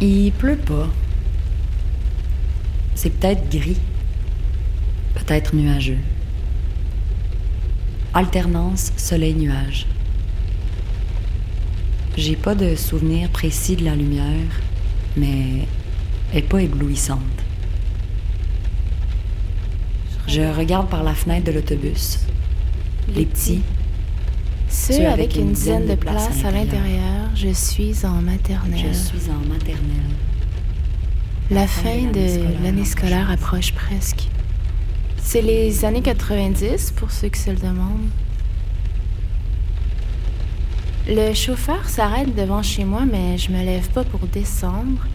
Il pleut pas. C'est peut-être gris, peut-être nuageux. Alternance soleil-nuage. J'ai pas de souvenir précis de la lumière, mais elle est pas éblouissante. Je regarde par la fenêtre de l'autobus. Les petits. Ceux avec une dizaine de places à l'intérieur, je suis en maternelle. Je suis en maternelle. La fin de l'année scolaire approche presque. C'est les années 90 pour ceux qui se le demandent. Le chauffeur s'arrête devant chez moi, mais je me lève pas pour descendre.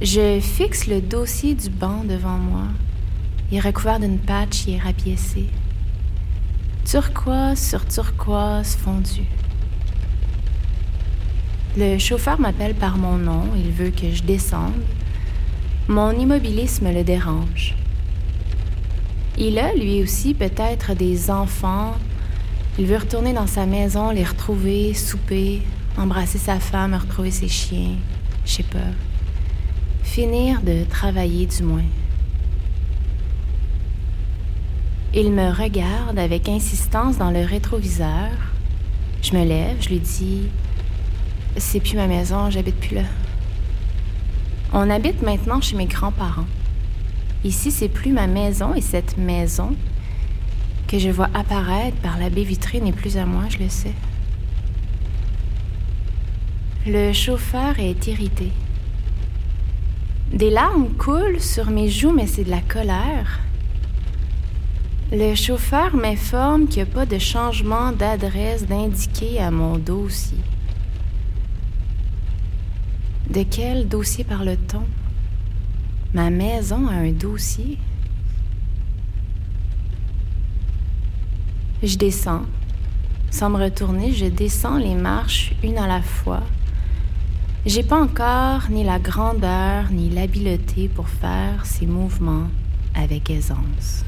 Je fixe le dossier du banc devant moi. Il est recouvert d'une patch et est rapiécé. Turquoise sur turquoise fondu. Le chauffeur m'appelle par mon nom, il veut que je descende. Mon immobilisme le dérange. Il a, lui aussi, peut-être des enfants. Il veut retourner dans sa maison, les retrouver, souper, embrasser sa femme, retrouver ses chiens. Je sais pas. Finir de travailler, du moins. Il me regarde avec insistance dans le rétroviseur. Je me lève, je lui dis C'est plus ma maison, j'habite plus là. On habite maintenant chez mes grands-parents. Ici, c'est plus ma maison et cette maison que je vois apparaître par la baie vitrée n'est plus à moi, je le sais. Le chauffeur est irrité. Des larmes coulent sur mes joues, mais c'est de la colère. Le chauffeur m'informe qu'il n'y a pas de changement d'adresse d'indiquer à mon dossier. De quel dossier parle-t-on? Ma maison a un dossier. Je descends. Sans me retourner, je descends les marches une à la fois. J'ai pas encore ni la grandeur ni l'habileté pour faire ces mouvements avec aisance.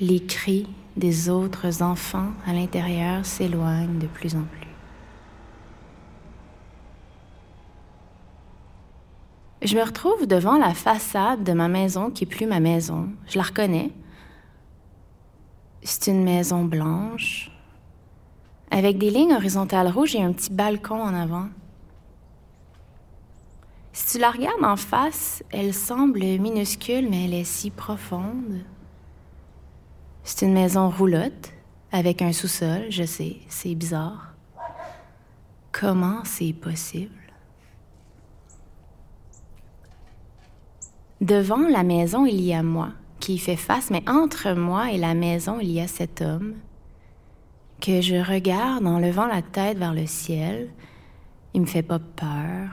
Les cris des autres enfants à l'intérieur s'éloignent de plus en plus. Je me retrouve devant la façade de ma maison qui est plus ma maison. Je la reconnais. C'est une maison blanche, avec des lignes horizontales rouges et un petit balcon en avant. Si tu la regardes en face, elle semble minuscule, mais elle est si profonde. C'est une maison roulotte avec un sous-sol, je sais, c'est bizarre. Comment c'est possible? Devant la maison, il y a moi qui fait face, mais entre moi et la maison, il y a cet homme que je regarde en levant la tête vers le ciel. Il me fait pas peur.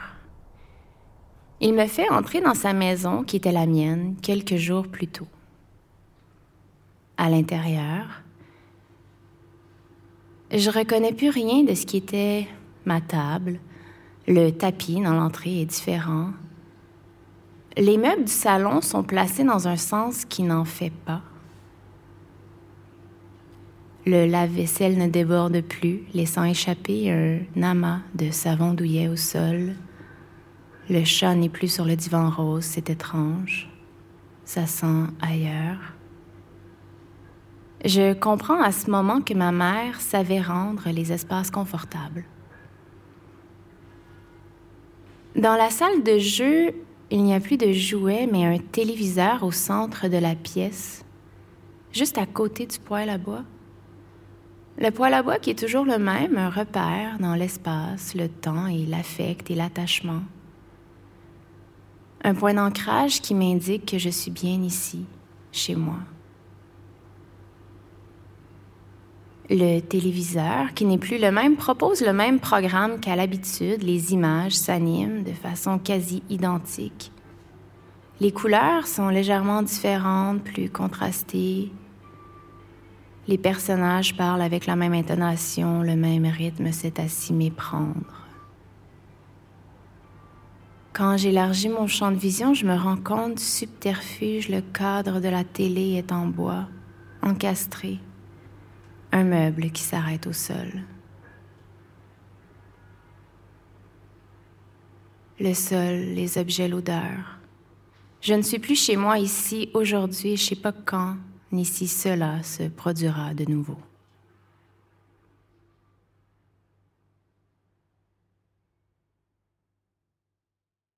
Il me fait entrer dans sa maison qui était la mienne quelques jours plus tôt à l'intérieur. Je reconnais plus rien de ce qui était ma table. Le tapis dans l'entrée est différent. Les meubles du salon sont placés dans un sens qui n'en fait pas. Le lave-vaisselle ne déborde plus, laissant échapper un amas de savon douillet au sol. Le chat n'est plus sur le divan rose, c'est étrange. Ça sent ailleurs. Je comprends à ce moment que ma mère savait rendre les espaces confortables. Dans la salle de jeu, il n'y a plus de jouets, mais un téléviseur au centre de la pièce, juste à côté du poêle à bois. Le poêle à bois qui est toujours le même, un repère dans l'espace, le temps et l'affect et l'attachement. Un point d'ancrage qui m'indique que je suis bien ici, chez moi. Le téléviseur, qui n'est plus le même, propose le même programme qu'à l'habitude. Les images s'animent de façon quasi identique. Les couleurs sont légèrement différentes, plus contrastées. Les personnages parlent avec la même intonation, le même rythme, c'est à s'y méprendre. Quand j'élargis mon champ de vision, je me rends compte subterfuge, le cadre de la télé est en bois, encastré un meuble qui s'arrête au sol. Le sol, les objets, l'odeur. Je ne suis plus chez moi ici aujourd'hui, je ne sais pas quand, ni si cela se produira de nouveau.